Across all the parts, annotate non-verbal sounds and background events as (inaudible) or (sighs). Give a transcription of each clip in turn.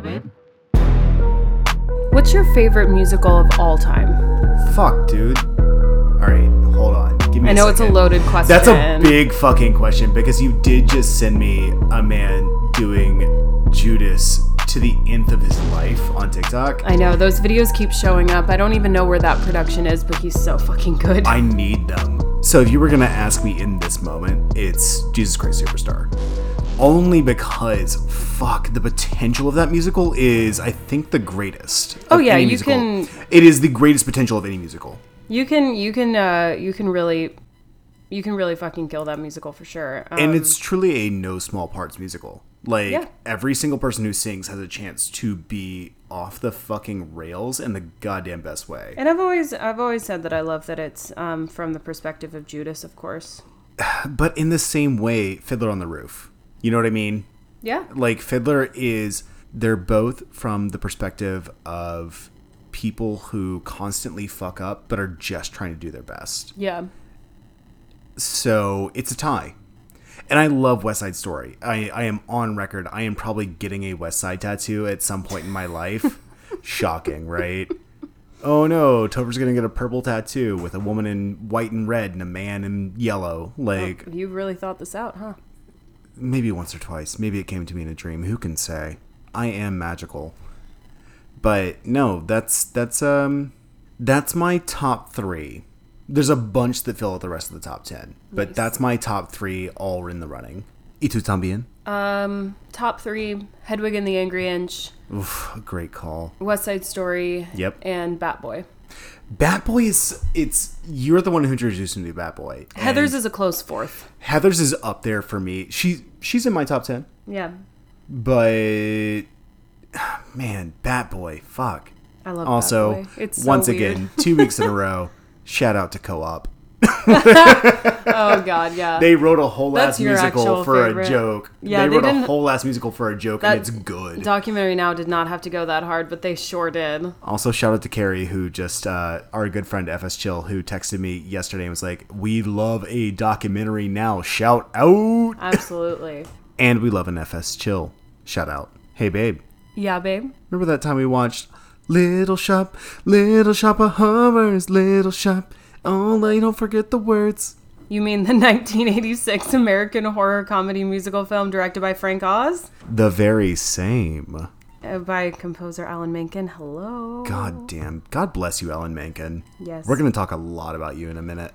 Babe. What's your favorite musical of all time? Fuck, dude. All right, hold on. Give me. I a know it's a loaded question. That's a big fucking question because you did just send me a man doing Judas to the nth of his life on TikTok. I know those videos keep showing up. I don't even know where that production is, but he's so fucking good. I need them. So if you were gonna ask me in this moment, it's Jesus Christ Superstar. Only because fuck the potential of that musical is I think the greatest. Oh, yeah, you musical. can- It is the greatest potential of any musical. You can you can uh you can really you can really fucking kill that musical for sure. Um, and it's truly a no small parts musical. Like Yeah. every single person who sings has a chance to be off the fucking rails in the goddamn best way. and I've always I've always said that I love that it's um from the perspective of Judas, of course. (sighs) But in the same way, Fiddler on the Roof. You know what I mean? Yeah. Like Fiddler is they're both from the perspective of people who constantly fuck up but are just trying to do their best. Yeah. So it's a tie. And I love West Side Story. I, I am on record. I am probably getting a West Side tattoo at some point in my life. (laughs) Shocking, right? Oh no, Topher's gonna get a purple tattoo with a woman in white and red and a man in yellow. Like You really thought this out, huh? Maybe once or twice. Maybe it came to me in a dream. Who can say? I am magical. But no, that's that's um that's my top three. There's a bunch that fill out the rest of the top ten, but Nice. that's my top three all in the running. Y tú también? Um, top three: Hedwig and the Angry Inch, Oof, great call. West Side Story, Yep. and Bat Boy. Bat Boy is it's you're the one who introduced me to Bat Boy. Heather's is a close fourth. Heather's is up there for me. She she's in my top ten, Yeah, but man, Bat Boy, fuck. I love. Also, Bat Boy. it's so once weird. again, two weeks in a (laughs) row, shout out to Co-op. (laughs) Oh God, yeah. They wrote a whole That's ass your musical actual for favorite. a joke. Yeah, they they wrote a didn't- whole ass musical for a joke, That and it's good. documentary now did not have to go that hard, but they sure did. also, shout out to Carrie, who just uh, our good friend FS Chill, who texted me yesterday and was like, "We love a documentary now. Shout out!" Absolutely. (laughs) And we love an FS Chill. Shout out. Hey, babe. yeah, babe. Remember that time we watched Little Shop, Little Shop of Horrors, Little Shop. Oh, I don't forget the words. You mean the (laughs) 1986 American horror comedy musical film directed by Frank Oz? The very same. Uh, by composer Alan Menken. Hello. God damn. God bless you, Alan Menken. Yes. We're going to talk a lot about you in a minute.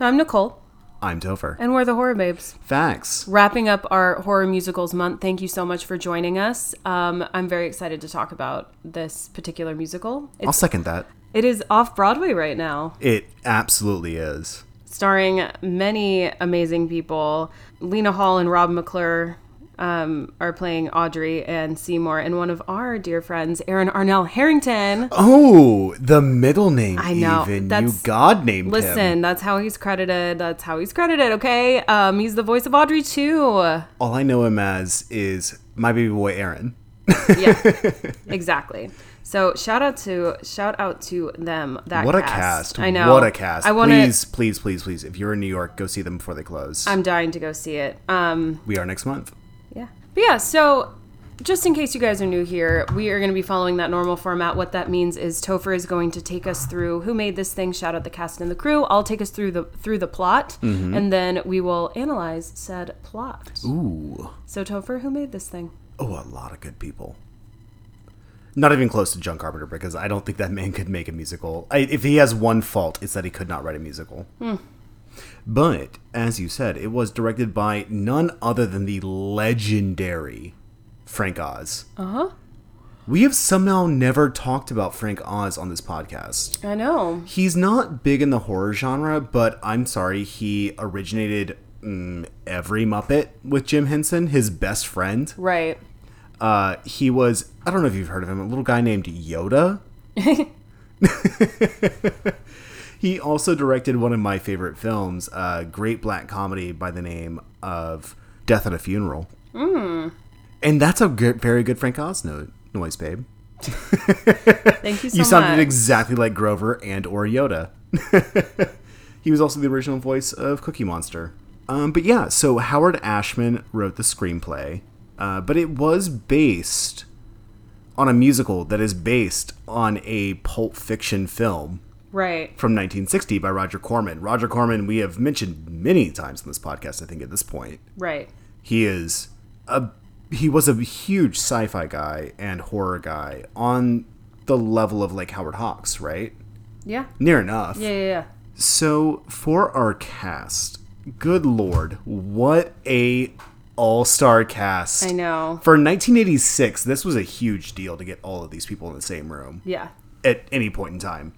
I'm Nicole, I'm Topher. and we're the Horror Babes. Facts. Wrapping up our horror musicals month. Thank you so much for joining us. Um, I'm very excited to talk about this particular musical. I'll second that. it is off Broadway right now. It absolutely is. Starring many amazing people. Lena Hall and Rob McClure um, are playing Audrey and Seymour, and one of our dear friends, Aaron Arnell Harrington. Oh, the middle name. I know, Even you that's- God named Listen, him. that's how he's credited. That's how he's credited. Okay, um, he's the voice of Audrey too. All I know him as is my baby boy Aaron. Yeah, (laughs) exactly. So shout out to shout out to them. That What a cast. cast. I know. What a cast. I want to. please, please, please, please. If you're in New York, go see them before they close. I'm dying to go see it. Um, we are next month. Yeah. But yeah, so just in case you guys are new here, we are going to be following that normal format. What that means is Topher is going to take us through who made this thing, shout out the cast and the crew. I'll take us through the through the plot, and then we will analyze said plot. Ooh. So Topher, who made this thing? Oh, a lot of good people. Not even close to John Carpenter because I don't think that man could make a musical. I, if he has one fault, it's that he could not write a musical. But, as you said, it was directed by none other than the legendary Frank Oz. Uh huh. We have somehow never talked about Frank Oz on this podcast. I know. He's not big in the horror genre, but I'm sorry, he originated mm, every Muppet with Jim Henson, his best friend. Right. Uh, he was, I don't know if you've heard of him, a little guy named Yoda. (laughs) he also directed one of my favorite films, a great black comedy by the name of Death at a Funeral. Mm. And that's a good, very good Frank Oz no- noise, babe. Thank you (laughs) so you sounded much. exactly like Grover and or Yoda. (laughs) he was also the original voice of Cookie Monster. Um, but yeah, so Howard Ashman wrote the screenplay, uh, but it was based on a musical that is based on a Pulp Fiction film Right. from 1960 by Roger Corman. Roger Corman, we have mentioned many times in this podcast, I think, at this point. Right. He is a he was a huge sci-fi guy and horror guy on the level of like Howard Hawks, right? Yeah. Near enough. Yeah. Yeah. yeah. So for our cast, good lord, what a all-star cast. I know. For 1986, this was a huge deal to get all of these people in the same room Yeah. at any point in time.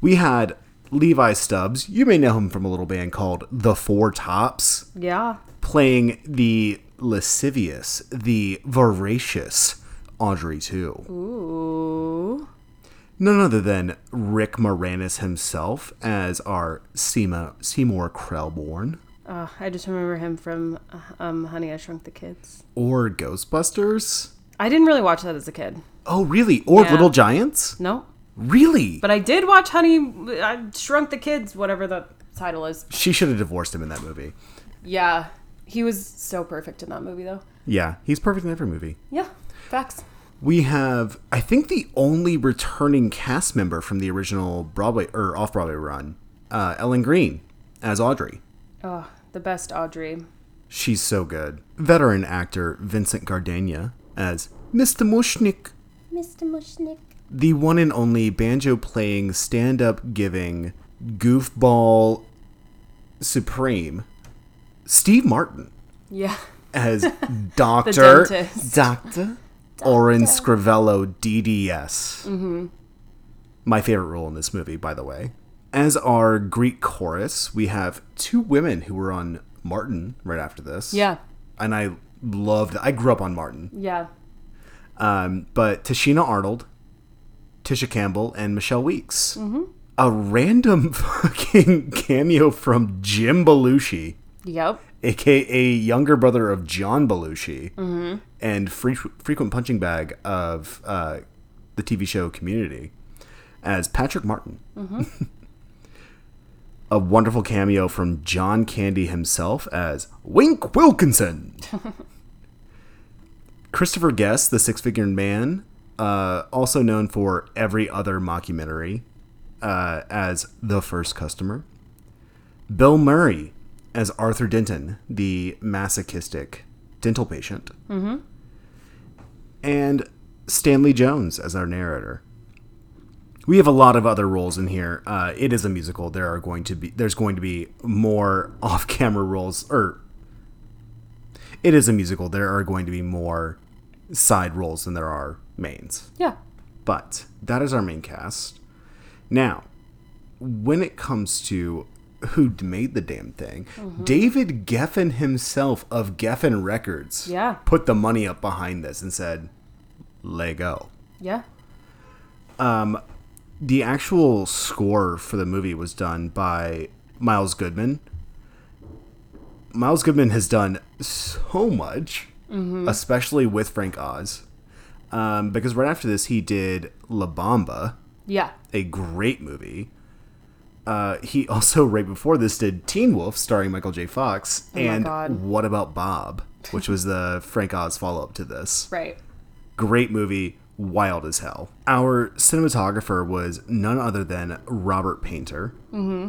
We had Levi Stubbs. You may know him from a little band called The Four Tops, Yeah. playing the lascivious, the voracious Audrey 2. Ooh. None other than Rick Moranis himself as our Seymour, Seymour Krelborn. Uh, I just remember him from um, Honey, I Shrunk the Kids. Or Ghostbusters. I didn't really watch that as a kid. Oh, really? Or Yeah. Little Giants? No. Really? But I did watch Honey, I Shrunk the Kids, whatever the title is. she should have divorced him in that movie. Yeah. He was so perfect in that movie, though. Yeah, he's perfect in every movie. Yeah. Facts. We have, I think, the only returning cast member from the original Broadway or off Broadway run, uh, Ellen Greene as Audrey. Oh, the best Audrey. She's so good. Veteran actor Vincent Gardenia as Mr. Mushnik. Mr. Mushnik. the one and only banjo playing, stand up giving, goofball supreme, Steve Martin Yeah. as (laughs) Doctor dentist. Doctor Orin Scrivello DDS. Mm-hmm. My favorite role in this movie, by the way. As our Greek chorus, we have two women who were on Martin right after this. Yeah. and I loved. I grew up on Martin. Yeah. Um, but Tichina Arnold, Tisha Campbell, and Michelle Weeks. A random (laughs) fucking cameo from Jim Belushi, Yep. aka younger brother of John Belushi, and free, frequent punching bag of uh, the TV show Community, as Patrick Martin. (laughs) A wonderful cameo from John Candy himself as Wink Wilkinson. (laughs) Christopher Guest, the six figured man, uh, also known for every other mockumentary uh, as the first customer. Bill Murray as Arthur Denton, the masochistic dental patient. Mm-hmm. And Stanley Jones as our narrator. We have a lot of other roles in here. Uh, it is a musical. There are going to be there's going to be more (laughs) off-camera roles, or it is a musical. There are going to be more side roles than there are mains. Yeah. But that is our main cast. Now, when it comes to who made the damn thing, David Geffen himself of Geffen Records Yeah. put the money up behind this and said, Lego. Yeah. The actual score for the movie was done by Miles Goodman. Miles Goodman has done so much, especially with Frank Oz. Um, because right after this, he did La Bamba, Yeah. a great movie. Uh, he also, right before this, did Teen Wolf, starring Michael J. Fox, my and. What About Bob, which was the Frank Oz follow up to this. Right. Great movie, wild as hell. Our cinematographer was none other than Robert Paynter. Mm-hmm.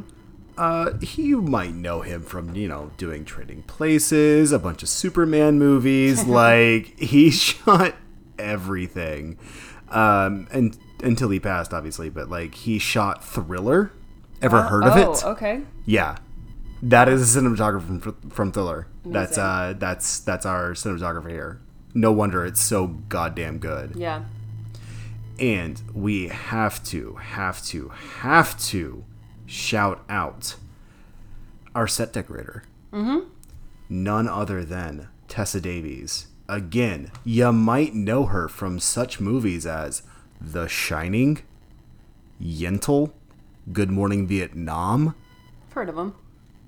Uh, you might know him from, you know, doing Trading Places, a bunch of Superman movies. (laughs) like, he (laughs) shot everything. Um, and until he passed, obviously, but like, he shot Thriller. Ever heard of oh, it? okay. Yeah, that is a cinematographer from, from Thriller. That's uh, that's that's our cinematographer here. No wonder it's so goddamn good. Yeah. And we have to, have to, have to shout out our set decorator. Mm-hmm. None other than Tessa Davies. Again, you might know her from such movies as The Shining, Yentl, Good Morning Vietnam. I've heard of them.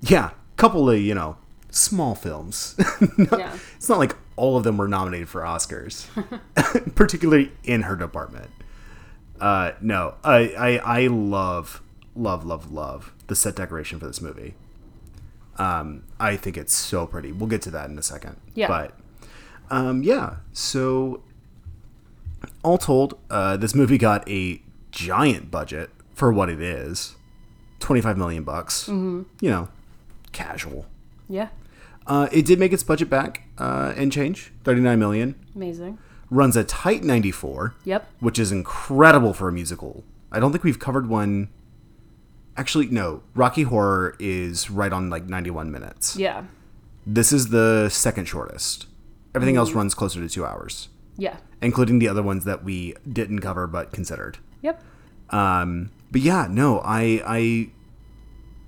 Yeah, couple of you know small films. (laughs) Yeah. It's not like all of them were nominated for Oscars, (laughs) particularly in her department. Uh, no, I, I I love love love love the set decoration for this movie. Um, I think it's so pretty. We'll get to that in a second. Yeah. But um, yeah, so all told, uh, this movie got a giant budget for what it is 25 million bucks. Mm-hmm. You know, casual. Yeah. Uh, it did make its budget back uh, and change 39 million. Amazing. Runs a tight 94. Yep. which is incredible for a musical. I don't think we've covered one. Actually, no. Rocky Horror is right on like 91 minutes. Yeah. This is the second shortest. Everything else runs closer to two hours, Yeah. including the other ones that we didn't cover but considered. Yep. Um, but yeah, no, I I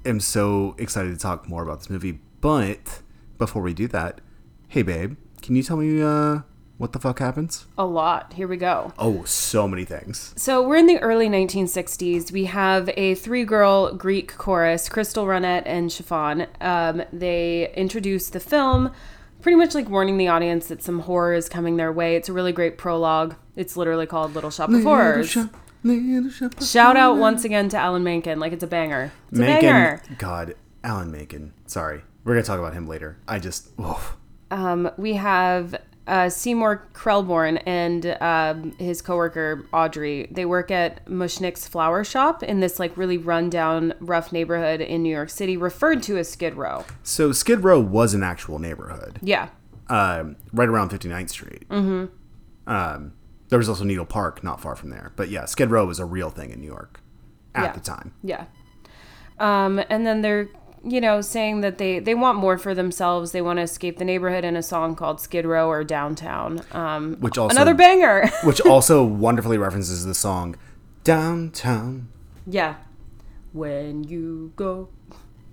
am so excited to talk more about this movie. But before we do that, hey babe, can you tell me uh, what the fuck happens? A lot. Here we go. Oh, so many things. So we're in the early 1960s. We have a three-girl Greek chorus, Crystal, Ronnette, and Chiffon. Um, they introduce the film, pretty much like warning the audience that some horror is coming their way. It's a really great prologue. It's literally called Little Shop of Horrors. Shop, Shop of Shout out once again to Alan Menken, like it's a banger. It's a banger. God, Alan Menken. Sorry, we're gonna talk about him later. I just, oof. Um, we have uh, Seymour Krelborn and um, his coworker Audrey. They work at Mushnik's flower shop in this like really rundown, rough neighborhood in New York City, referred to as Skid Row. so Skid Row was an actual neighborhood, Yeah, um, right around 59th Street. Mm-hmm. Um, there was also Needle Park, not far from there. But yeah, Skid Row was a real thing in New York at Yeah. the time. yeah. Um, and then they're you know saying that they they want more for themselves. They want to escape the neighborhood in a song called Skid Row or Downtown. Um, Which also another banger. (laughs) which also wonderfully references the song Downtown. yeah. When you go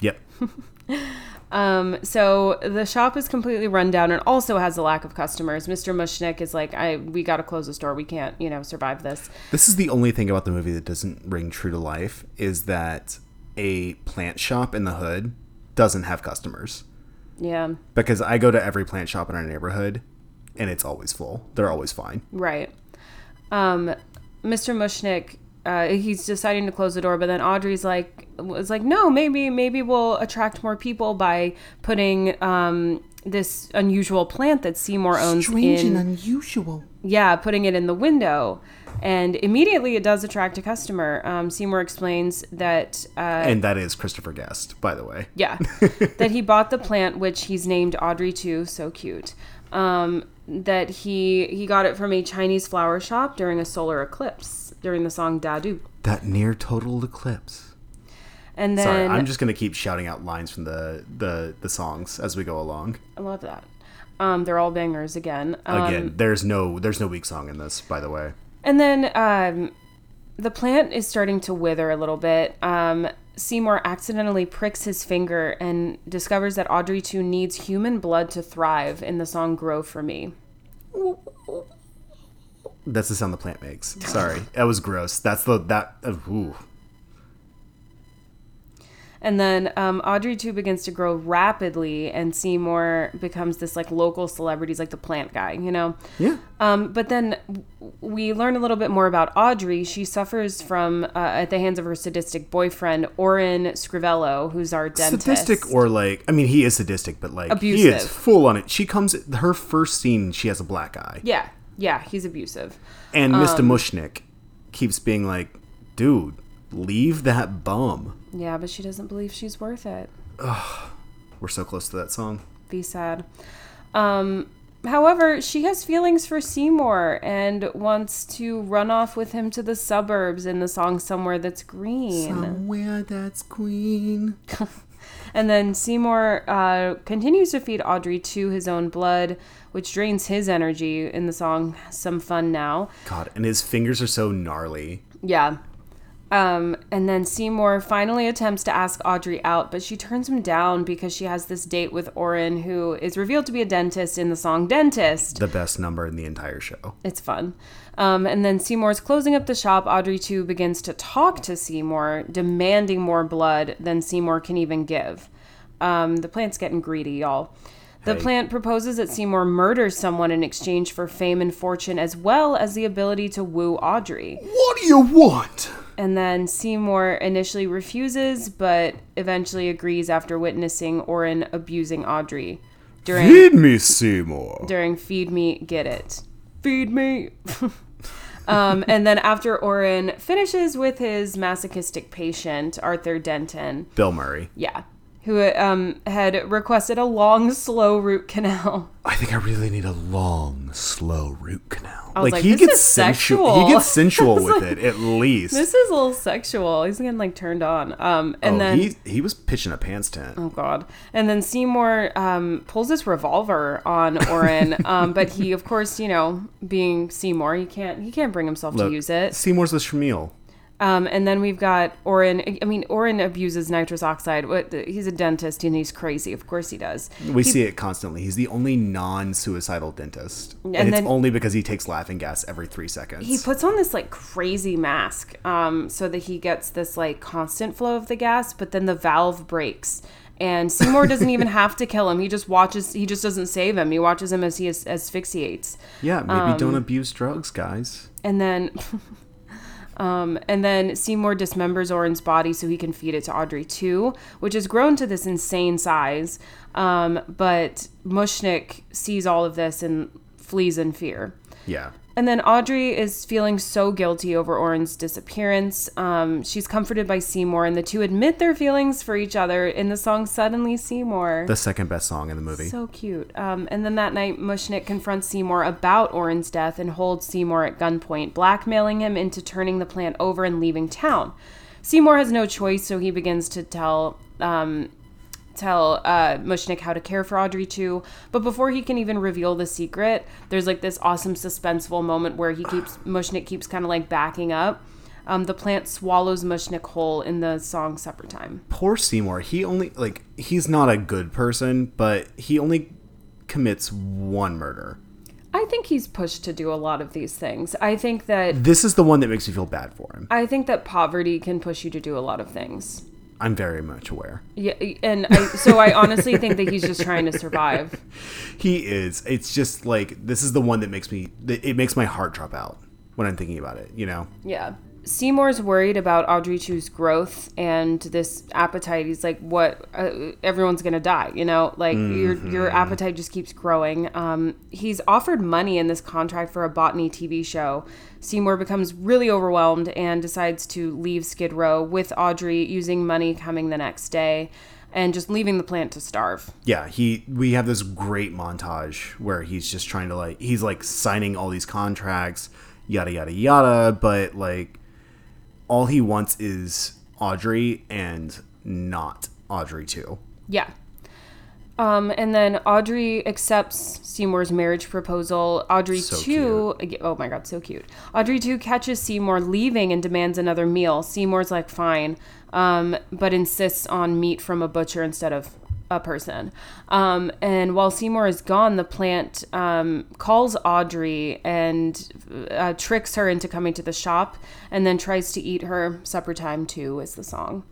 Yep. (laughs) Um, so the shop is completely run down and also has a lack of customers. Mr. Mushnik is like, I we got to close the store. We can't, you know, survive this. This is the only thing about the movie that doesn't ring true to life is that a plant shop in the hood doesn't have customers. Yeah, Because I go to every plant shop in our neighborhood and it's always full. They're always fine. right. Um, Mr. Mushnik, uh, he's deciding to close the door, but then Audrey's like, was like, no, maybe maybe we'll attract more people by putting um this unusual plant that Seymour owns in unusual. yeah, putting it in the window. And immediately it does attract a customer. Um, Seymour explains that uh, And that is Christopher Guest, by the way. Yeah. (laughs) that he bought the plant, which he's named Audrey too, so cute. Um, that he he got it from a Chinese flower shop during a solar eclipse during the song Da-Doo. That near total eclipse. And then Sorry, I'm just gonna keep shouting out lines from the the, the songs as we go along. I love that. Um, they're all bangers again. Um, Again, there's no there's no weak song in this, by the way. And then um, the plant is starting to wither a little bit. Um, Seymour accidentally pricks his finger and discovers that Audrey 2 needs human blood to thrive in the song Grow for Me. That's the sound the plant makes. Sorry, that was gross. That's the that. Uh, ooh. And then um, Audrey too begins to grow rapidly, and Seymour becomes this like local celebrity, he's like the plant guy, you know? Yeah. Um, but then we learn a little bit more about Audrey. She suffers from, uh, at the hands of her sadistic boyfriend, Orin Scrivello, who's our dentist. Sadistic or like I mean he is sadistic, but like he is full on it. She comes her first scene. She has a black eye, Yeah, yeah, he's abusive. and Mr. Um, Mushnik keeps being like, "Dude, leave that bum." Yeah, but she doesn't believe she's worth it. Ugh, We're so close to that song. Be sad. Um, however, she has feelings for Seymour and wants to run off with him to the suburbs in the song Somewhere That's Green. Somewhere that's Green. (laughs) And then Seymour uh, continues to feed Audrey to his own blood, which drains his energy in the song Some Fun Now. God, and his fingers are so gnarly. Yeah. Um, and then Seymour finally attempts to ask Audrey out, but she turns him down because she has this date with Orin, who is revealed to be a dentist in the song Dentist. The best number in the entire show. It's fun. Um, and then Seymour's closing up the shop. Audrey, too, begins to talk to Seymour, demanding more blood than Seymour can even give. Um, the plant's getting greedy, y'all. The plant proposes that Seymour murders someone in exchange for fame and fortune, as well as the ability to woo Audrey. What do you want? And then Seymour initially refuses, but eventually agrees after witnessing Orin abusing Audrey during Feed me, Seymour. during Feed Me, Get It. Feed Me. (laughs) Um, and then after Orin finishes with his masochistic patient, Arthur Denton, Bill Murray. yeah, who um, had requested a long, slow root canal. I think I really need a long, slow root canal. Was like, he gets sensual. sexual. He gets (laughs) sensual with like, it, at least. This is a little sexual. He's getting like turned on. Um, and oh, then he he was pitching a pants tent. Oh God! And then Seymour um, pulls this revolver on Orin, (laughs) um, but he, of course, you know, being Seymour, he can't he can't bring himself Look, to use it. Seymour's the Shamil. Um, and then we've got Orin. I mean, Orin abuses nitrous oxide. What? He's a dentist and he's crazy. Of course he does. We He- see it constantly. He's the only non-suicidal dentist, and, And it's only because he takes laughing gas every three seconds. He puts on this like crazy mask, um, so that he gets this like constant flow of the gas, but then the valve breaks. And (laughs) Seymour doesn't even have to kill him. He just watches. He just doesn't save him. He watches him as he as- asphyxiates. yeah, maybe um, don't abuse drugs, guys. and then (laughs) um, and then Seymour dismembers Orin's body so he can feed it to Audrey too, which has grown to this insane size. Um, but Mushnik sees all of this and flees in fear. Yeah. And then Audrey is feeling so guilty over Orin's disappearance. Um, she's comforted by Seymour, and the two admit their feelings for each other in the song "Suddenly Seymour." The second best song in the movie. So cute. Um, and then that night, Mushnik confronts Seymour about Orin's death and holds Seymour at gunpoint, blackmailing him into turning the plant over and leaving town. Seymour has no choice, so he begins to tell um, tell uh, Mushnik how to care for Audrey too. But before he can even reveal the secret, there's like this awesome suspenseful moment where he keeps Mushnik keeps kind of like backing up. Um, the plant swallows Mushnik whole in the song "Supper Time." Poor Seymour. He only like he's not a good person, but he only commits one murder. I think he's pushed to do a lot of these things. I think that This is the one that makes me feel bad for him. I think that poverty can push you to do a lot of things. I'm very much aware. Yeah, and I, so I honestly think that he's just trying to survive. (laughs) He is. It's just like this is the one that makes me. It makes my heart drop out when I'm thinking about it. You know. Yeah. Seymour's worried about Audrey 2's growth and this appetite. He's like, "What? Uh, everyone's gonna die, you know? Like your your appetite just keeps growing." Um, he's offered money in this contract for a botany TV show. Seymour becomes really overwhelmed and decides to leave Skid Row with Audrey, using money coming the next day, and just leaving the plant to starve. Yeah. He. We have this great montage where he's just trying to like he's like signing all these contracts, yada yada yada. But like, all he wants is Audrey and not Audrey too. Yeah. Um, and then Audrey accepts Seymour's marriage proposal. Audrey So too. Oh my god, so cute. Audrey too catches Seymour leaving and demands another meal. Seymour's like fine, um, but insists on meat from a butcher instead of a person. Um, and while Seymour is gone, the plant um, calls Audrey and uh, tricks her into coming to the shop, and then tries to eat her. Supper time too is the song.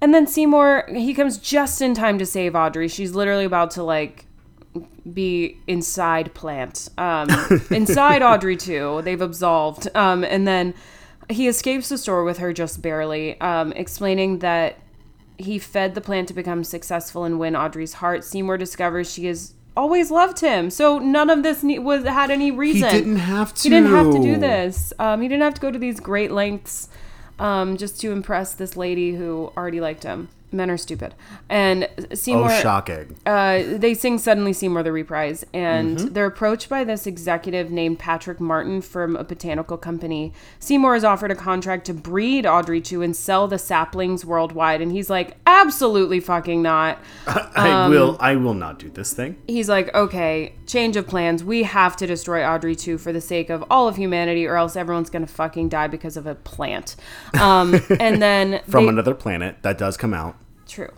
And then Seymour, he comes just in time to save Audrey. She's literally about to like be inside plant, um, (laughs) inside Audrey too. They've absolved, um, and then he escapes the store with her just barely, um, explaining that he fed the plan to become successful and win Audrey's heart. Seymour discovers she has always loved him, so none of this ne- was had any reason. He didn't have to. He didn't have to do this. Um, he didn't have to go to these great lengths um, just to impress this lady who already liked him. Men are stupid. And Seymour, Oh, shocking. uh, they sing "Suddenly Seymour" the reprise, and Mm-hmm. they're approached by this executive named Patrick Martin from a botanical company. Seymour is offered a contract to breed Audrey 2 and sell the saplings worldwide, and he's like, "Absolutely fucking not." (laughs) I um, will. I will not do this thing. he's like, okay, change of plans. We have to destroy Audrey too for the sake of all of humanity, or else everyone's gonna fucking die because of a plant. Um, (laughs) and then From they- another planet that does come out. True.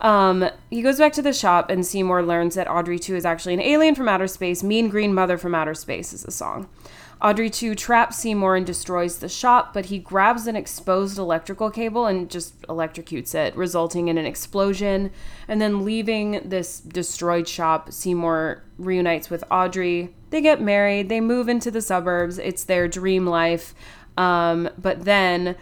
Um, he goes back to the shop, and Seymour learns that Audrey 2 is actually an alien from outer space. Mean Green Mother from Outer Space is the song. Audrey 2 traps Seymour and destroys the shop, but he grabs an exposed electrical cable and just electrocutes it, resulting in an explosion. And then leaving this destroyed shop, Seymour reunites with Audrey. They get married, they move into the suburbs. It's their dream life. Um, but then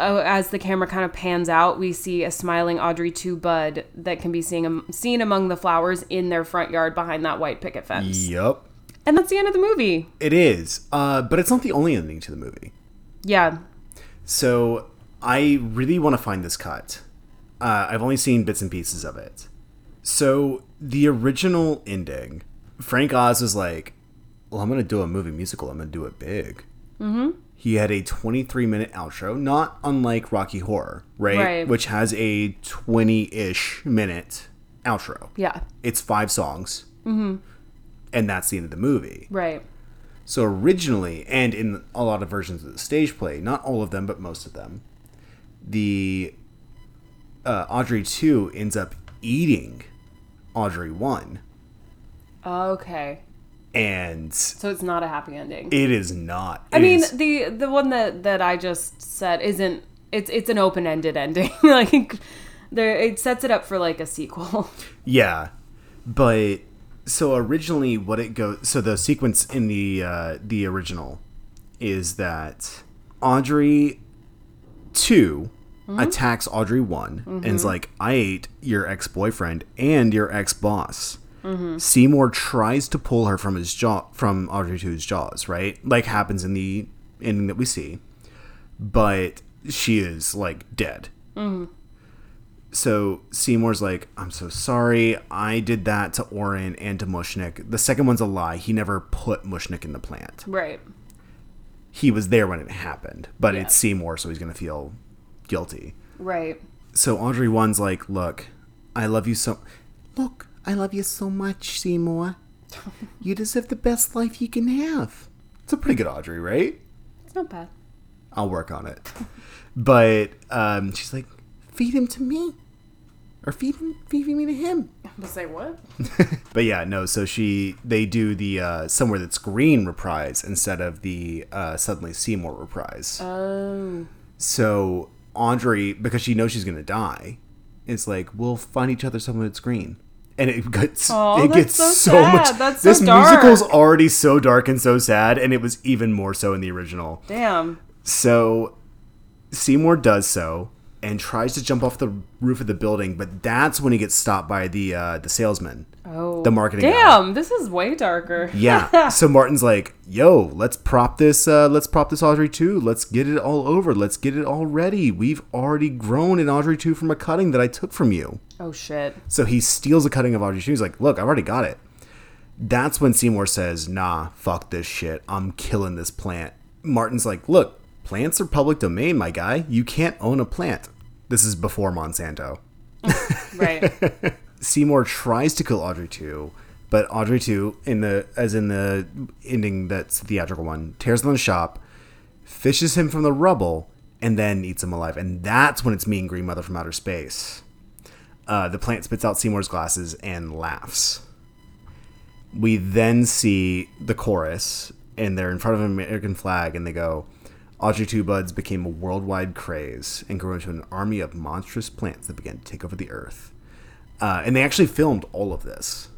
as the camera kind of pans out, we see a smiling Audrey 2 bud that can be seen, seen among the flowers in their front yard behind that white picket fence. Yep. And that's the end of the movie. It is, uh, but it's not the only ending to the movie. Yeah. So I really want to find this cut. Uh, I've only seen bits and pieces of it. So the original ending, Frank Oz was like, "Well, I'm gonna do a movie musical. I'm gonna do it big." Mm-hmm. He had a 23 minute outro, not unlike Rocky Horror, right? Right. Which has a 20-ish minute outro. Yeah. It's five songs, mm-hmm. and that's the end of the movie. Right. So originally, and in a lot of versions of the stage play, not all of them, but most of them, the uh, Audrey two ends up eating Audrey one, Okay. And So it's not a happy ending. it is not. I mean, is- the the one that that I just said isn't. It's it's an open ended ending. (laughs) like there, it sets it up for like a sequel. (laughs) yeah, but so originally, what it goes. So the sequence in the uh, the original is that Audrey 2 attacks Audrey one and is like, "I ate your ex boyfriend and your ex boss." Mm-hmm. Seymour tries to pull her from his jaw from Audrey 2's jaws, right? Like happens in the ending that we see, but she is like dead. Mm-hmm. So Seymour's like, I'm so sorry. I did that to Orin and to Mushnik. The second one's a lie. He never put Mushnik in the plant. right. He was there when it happened, but Yeah. it's Seymour, so he's gonna feel guilty. Right. So Audrey one's like, look, I love you so. Look, I love you so much, Seymour. You deserve the best life you can have. It's a pretty good Audrey, right? It's not bad. I'll work on it. But um, she's like, feed him to me, or feed him, feed me to him. But say what? (laughs) But yeah, no. So she, they do the uh, somewhere that's green reprise instead of the uh, suddenly Seymour reprise. Oh. so Audrey, because she knows she's gonna die, it's like we'll find each other somewhere that's green. And it gets Aw, it gets so so, much. That's so this dark. musical's already so dark and so sad, and it was even more so in the original. Damn. So Seymour does so and tries to jump off the roof of the building, but that's when he gets stopped by the uh, the salesman. Oh. The marketing guy. Damn. This is way darker. Yeah. (laughs) so Martin's like, "Yo, let's prop this. Uh, let's prop this Audrey two. Let's get it all over. Let's get it all ready. We've already grown an Audrey two from a cutting that I took from you." Oh shit. So he steals a cutting of Audrey two. He's like, "Look, I've already got it." That's when Seymour says, "Nah, fuck this shit. I'm killing this plant." Martin's like, "Look, plants are public domain, my guy. You can't own a plant." This is before Monsanto. (laughs) Right. (laughs) Seymour tries to kill Audrey 2, but Audrey 2, in the as in the ending that's the theatrical one, tears down the shop, fishes him from the rubble, and then eats him alive. And that's when it's Mean Green Mother from Outer Space. Uh, the plant spits out Seymour's glasses and laughs. We then see the chorus, and they're in front of an American flag, and they go, Audrey Two Buds became a worldwide craze and grew into an army of monstrous plants that began to take over the earth. Uh, and they actually filmed all of this.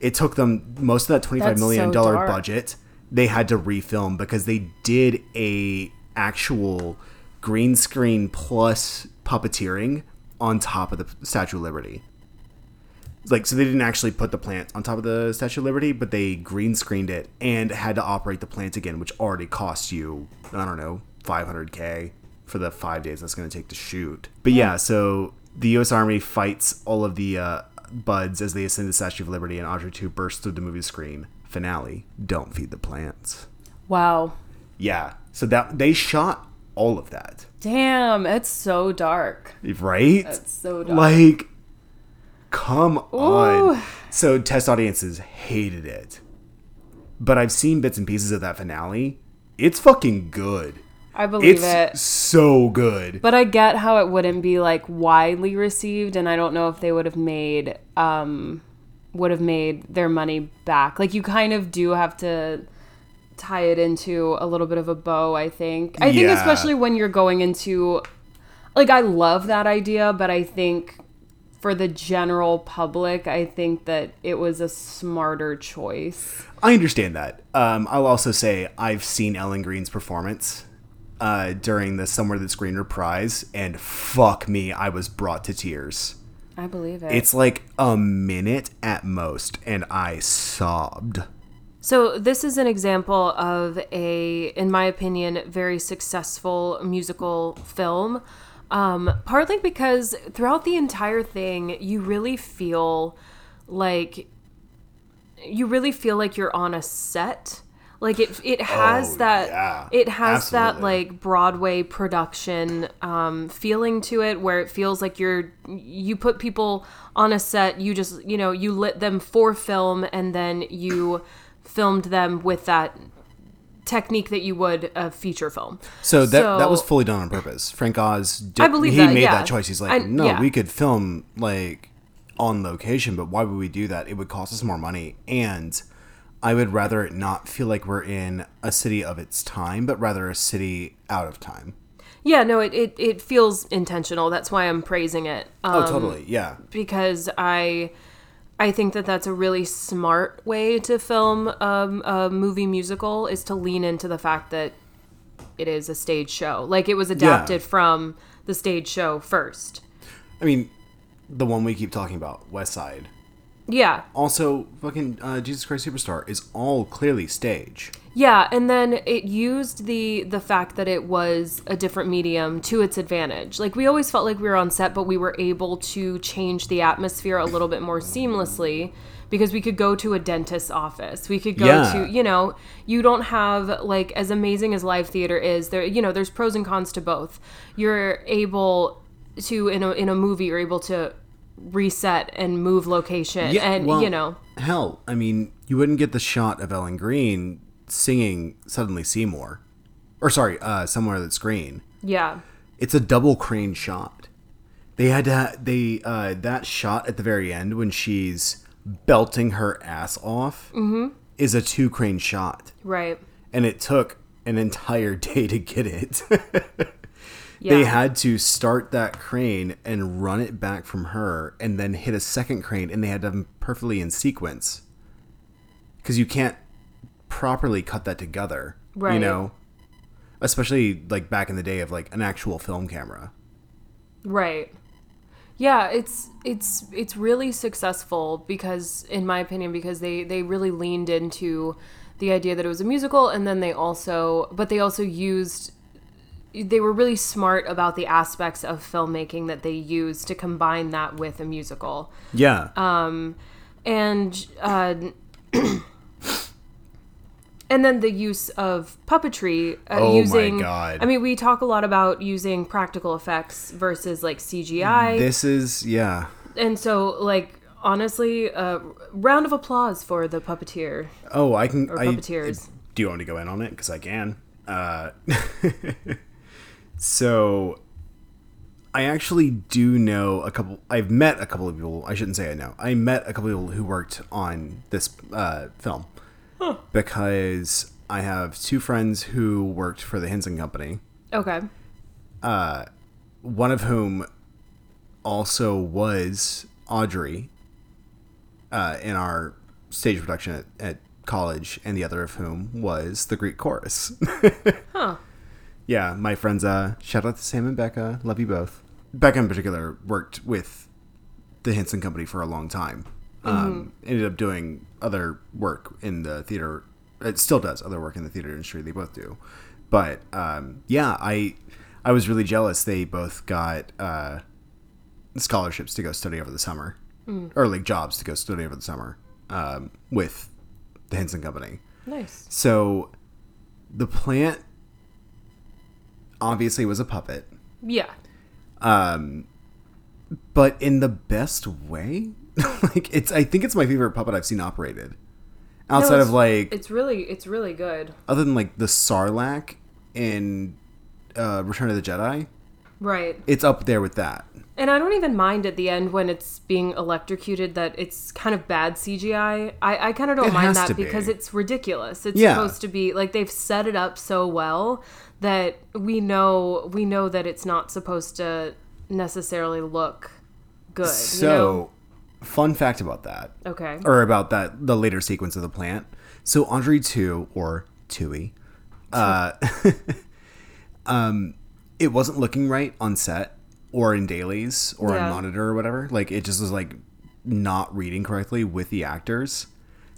It took them most of that twenty-five That's million so dollar dark. budget. They had to refilm because they did a actual green screen plus puppeteering on top of the Statue of Liberty. Like, so they didn't actually put the plant on top of the Statue of Liberty, but they green screened it and had to operate the plant again, which already cost you, I don't know, 500K for the five days that's going to take to shoot. But yeah, so the U.S. Army fights all of the uh, buds as they ascend the Statue of Liberty, and Audrey 2 bursts through the movie screen. Finale Don't feed the plants. Wow. Yeah, so that they shot all of that, Damn. It's so dark. right? It's so dark. Like, come Ooh. on. So test audiences hated it. But I've seen bits and pieces of that finale. It's fucking good. I believe It's it. so good. But I get how it wouldn't be like widely received, and I don't know if they would have made um would have made their money back. Like you kind of do have to tie it into a little bit of a bow. I think. I think especially when you're going into like I love that idea, but I think for the general public, I think that it was a smarter choice. I understand that. Um, I'll also say I've seen Ellen Greene's performance uh, during the Somewhere That's Green reprise, and fuck me, I was brought to tears. I believe it. It's like a minute at most, and I sobbed. So this is an example of a, in my opinion, very successful musical film. Um, partly because throughout the entire thing, you really feel like you really feel like you're on a set. Like it, it has Oh, that, yeah. it has that like Broadway production um, feeling to it, where it feels like you're, you put people on a set, you just, you know, you lit them for film, and then you filmed them with that technique that you would a feature film. So that that was fully done on purpose. Frank Oz, did, I believe he that, made yeah. that choice. He's like, I- no, yeah. we could film like on location, but why would we do that? It would cost us more money, and I would rather it not feel like we're in a city of its time, but rather a city out of time. Yeah, no, it, it, it feels intentional. That's why I'm praising it. Um, Oh, totally, yeah. because I I think that that's a really smart way to film um, a movie musical is to lean into the fact that it is a stage show. Like it was adapted from the stage show first. I mean, the one we keep talking about, West Side. Yeah. Also, fucking uh, Jesus Christ Superstar is all clearly stage. Yeah, and then it used the the fact that it was a different medium to its advantage. Like we always felt like we were on set, but we were able to change the atmosphere a little bit more seamlessly because we could go to a dentist's office. We could go Yeah. to, you know, you don't have like as amazing as live theater is, there you know, there's pros and cons to both. You're able to in a in a movie you're able to reset and move location and well, you know, Hell, I mean, you wouldn't get the shot of Ellen Greene singing "Suddenly Seymour," or sorry, uh, somewhere that's green. yeah. It's a double crane shot. They had to ha- they uh, that shot at the very end when she's belting her ass off is a two crane shot, Right. and it took an entire (laughs) day to get it. Yeah. They had to start that crane and run it back from her and then hit a second crane and they had them perfectly in sequence. Cuz you can't properly cut that together, Right. you know? Especially like back in the day of like an actual film camera. Right. Yeah, it's it's it's really successful because in my opinion because they they really leaned into the idea that it was a musical and then they also but they also used they were really smart about the aspects of filmmaking that they used to combine that with a musical Yeah. Um and uh, (clears throat) and then the use of puppetry uh, Oh my using God. i mean we talk a lot about using practical effects versus like cgi this is yeah. and so like honestly uh, round of applause for the puppeteer Oh, I can or I puppeteers Do you want me to go in on it? Because I can. Uh, (laughs) so, I actually do know a couple. I've met a couple of people. I shouldn't say I know. I met a couple of people who worked on this uh, film because I have two friends who worked for the Henson Company. okay One of whom also was Audrey uh, in our stage production at, at college, and the other of whom was the Greek chorus. (laughs) huh yeah, my friends. Uh, shout out to Sam and Becca. Love you both. Becca in particular worked with the Henson Company for a long time. Um, Ended up doing other work in the theater. It still does other work in the theater industry. They both do. But um, yeah, I I was really jealous. They both got uh, scholarships to go study over the summer, or like jobs to go study over the summer um, with the Henson Company. nice So the plant obviously was a puppet, yeah Um, but in the best way. (laughs) like it's I think it's my favorite puppet I've seen operated. Outside No, of like it's really it's really good other than like the Sarlacc in uh, Return of the Jedi, right it's up there with that. And I don't even mind at the end when it's being electrocuted that it's kind of bad CGI. I, I kind of don't It mind that to be. because it's ridiculous. It's Yeah. supposed to be like they've set it up so well that we know we know that it's not supposed to necessarily look good. So, you know? Fun fact about that, Okay. or about that the later sequence of the plant. So Andre two or Tui, uh, (laughs) um, it wasn't looking right on set or in dailies or Yeah. on monitor or whatever. Like it just was like not reading correctly with the actors.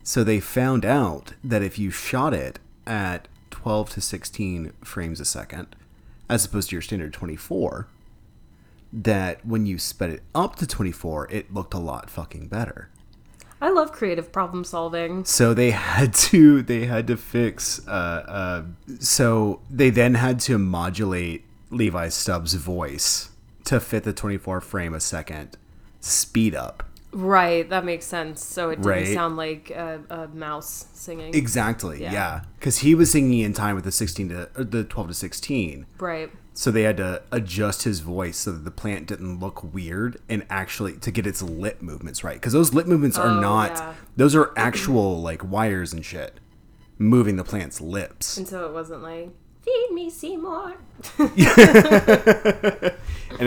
So they found out that if you shot it at 12 to 16 frames a second, as opposed to your standard 24, that when you sped it up to 24, it looked a lot fucking better. I love creative problem solving. So they had to they had to fix. Uh, uh, so they then had to modulate Levi Stubbs' voice to fit the 24 frame a second speed up. Right, that makes sense. So it didn't Right. sound like a, a mouse singing. Exactly. Yeah. Yeah, because he was singing in time with the 16 to the 12 to 16. right. So they had to adjust his voice so that the plant didn't look weird and actually to get its lip movements right. Because those lip movements are Oh, not; yeah. those are actual like wires and shit moving the plant's lips. And so it wasn't like, feed me Seymour. (laughs) and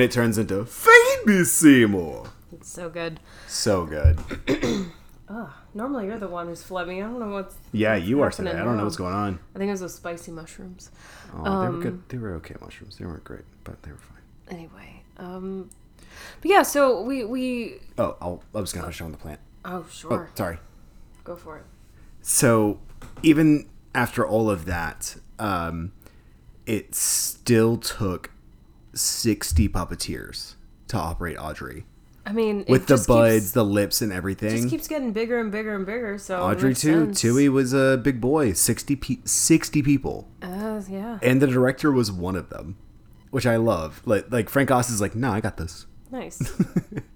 it turns into "Feed me Seymour." It's so good. So good. (clears throat) Normally you're the one who's phlegmy. I don't know what's. Yeah, what's you are today. I don't know what's going on. I think it was those spicy mushrooms. Oh, they Um, were good. They were okay mushrooms. They weren't great, but they were fine. Anyway, um, but yeah. So we we. Oh, I'll, I was gonna finish on the plant. Oh sure. Oh, sorry. go for it. So even after all of that, um, it still took sixty puppeteers to operate Audrey I mean, with the buds, keeps, the lips, and everything. just keeps getting bigger and bigger and bigger. So Audrey 2. sense. Tui was a big boy. 60, pe- 60 people, Uh, yeah, and the director was one of them, which I love. Like like Frank Oz is like, nah, I got this. nice. (laughs)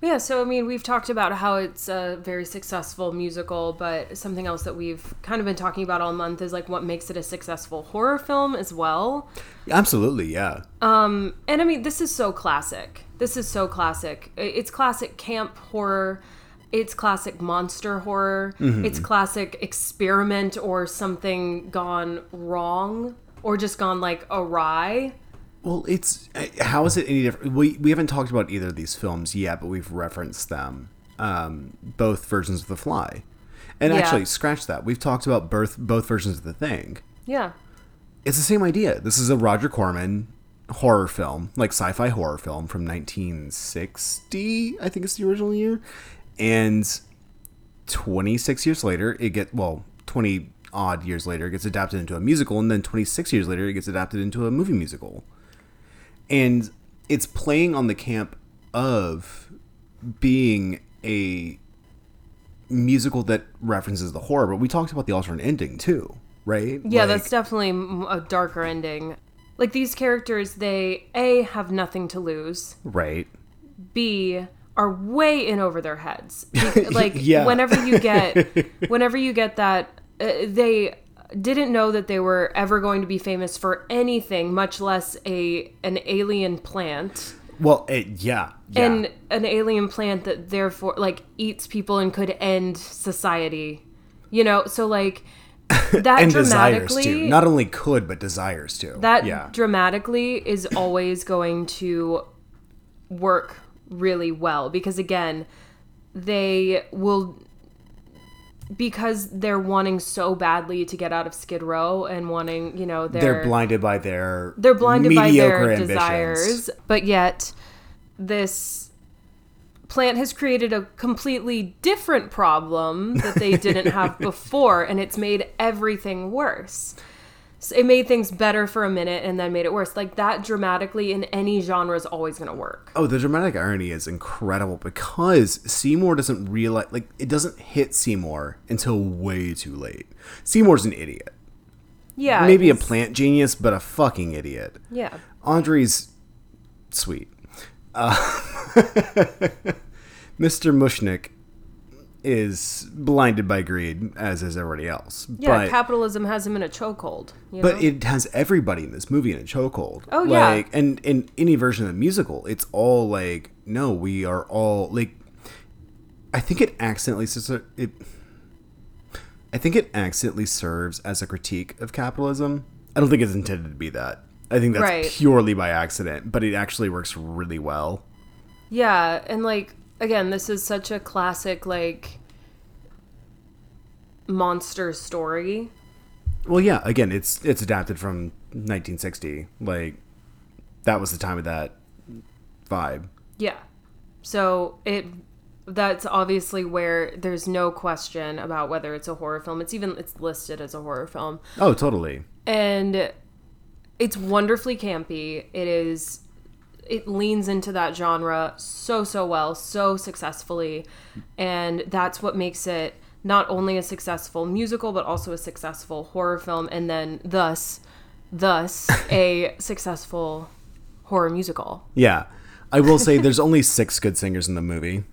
Yeah, so I mean, we've talked about how it's a very successful musical, but something else that we've kind of been talking about all month is like what makes it a successful horror film as well. Absolutely, yeah. Um, And I mean, this is so classic. This is so classic. It's classic camp horror. It's classic monster horror. It's classic experiment or something gone wrong or just gone like awry. Well, it's how is it any different? We we haven't talked about either of these films yet, but we've referenced them, um, both versions of The Fly, and Yeah. actually scratch that. We've talked about both both versions of The Thing. Yeah. It's the same idea. This is a Roger Corman horror film, like sci-fi horror film from 1960, I think it's the original year, and 26 years later, it get well 20 odd years later, it gets adapted into a musical, and then 26 years later, it gets adapted into a movie musical and it's playing on the camp of being a musical that references the horror but we talked about the alternate ending too right Yeah, Like, that's definitely a darker ending. Like these characters, they A, have nothing to lose, right B, are way in over their heads. (laughs) Like Yeah. whenever you get whenever you get that uh, they didn't know that they were ever going to be famous for anything, much less a an alien plant. well it, yeah yeah And an alien plant that therefore like eats people and could end society. You know, so like (laughs) that and desires dramatically to not only could but desires to that yeah dramatically is always going to work really well because again they will because they're wanting so badly to get out of skid row and wanting you know they're, they're blinded by their they're blinded by their ambitions. desires but yet this plant has created a completely different problem that they didn't have (laughs) before and it's made everything worse so it made things better for a minute and then made it worse like that dramatically in any genre is always going to work Oh, the dramatic irony is incredible because Seymour doesn't realize, like, it doesn't hit Seymour until way too late. Seymour's an idiot. yeah Maybe a plant genius, but a fucking idiot. yeah Audrey's sweet. Uh, (laughs) Mr. Mushnik is blinded by greed, as is everybody else. yeah but, capitalism has him in a chokehold but know? it has everybody in this movie in a chokehold. Oh, yeah. Like, and in any version of the musical, it's all like, no, we are all like. I think it accidentally it. I think it accidentally serves as a critique of capitalism. I don't think it's intended to be that. I think that's Right. purely by accident, but it actually works really well. Yeah, and like again, this is such a classic like monster story. Well, yeah. Again, it's it's adapted from 1960. Like that was the time of that vibe. Yeah. So it that's obviously where there's no question about whether it's a horror film. It's even it's listed as a horror film. Oh, totally. And it's wonderfully campy. It is it leans into that genre so so well, so successfully. And that's what makes it not only a successful musical but also a successful horror film and then thus thus (laughs) a successful horror musical. Yeah. I will say there's only six good singers in the movie.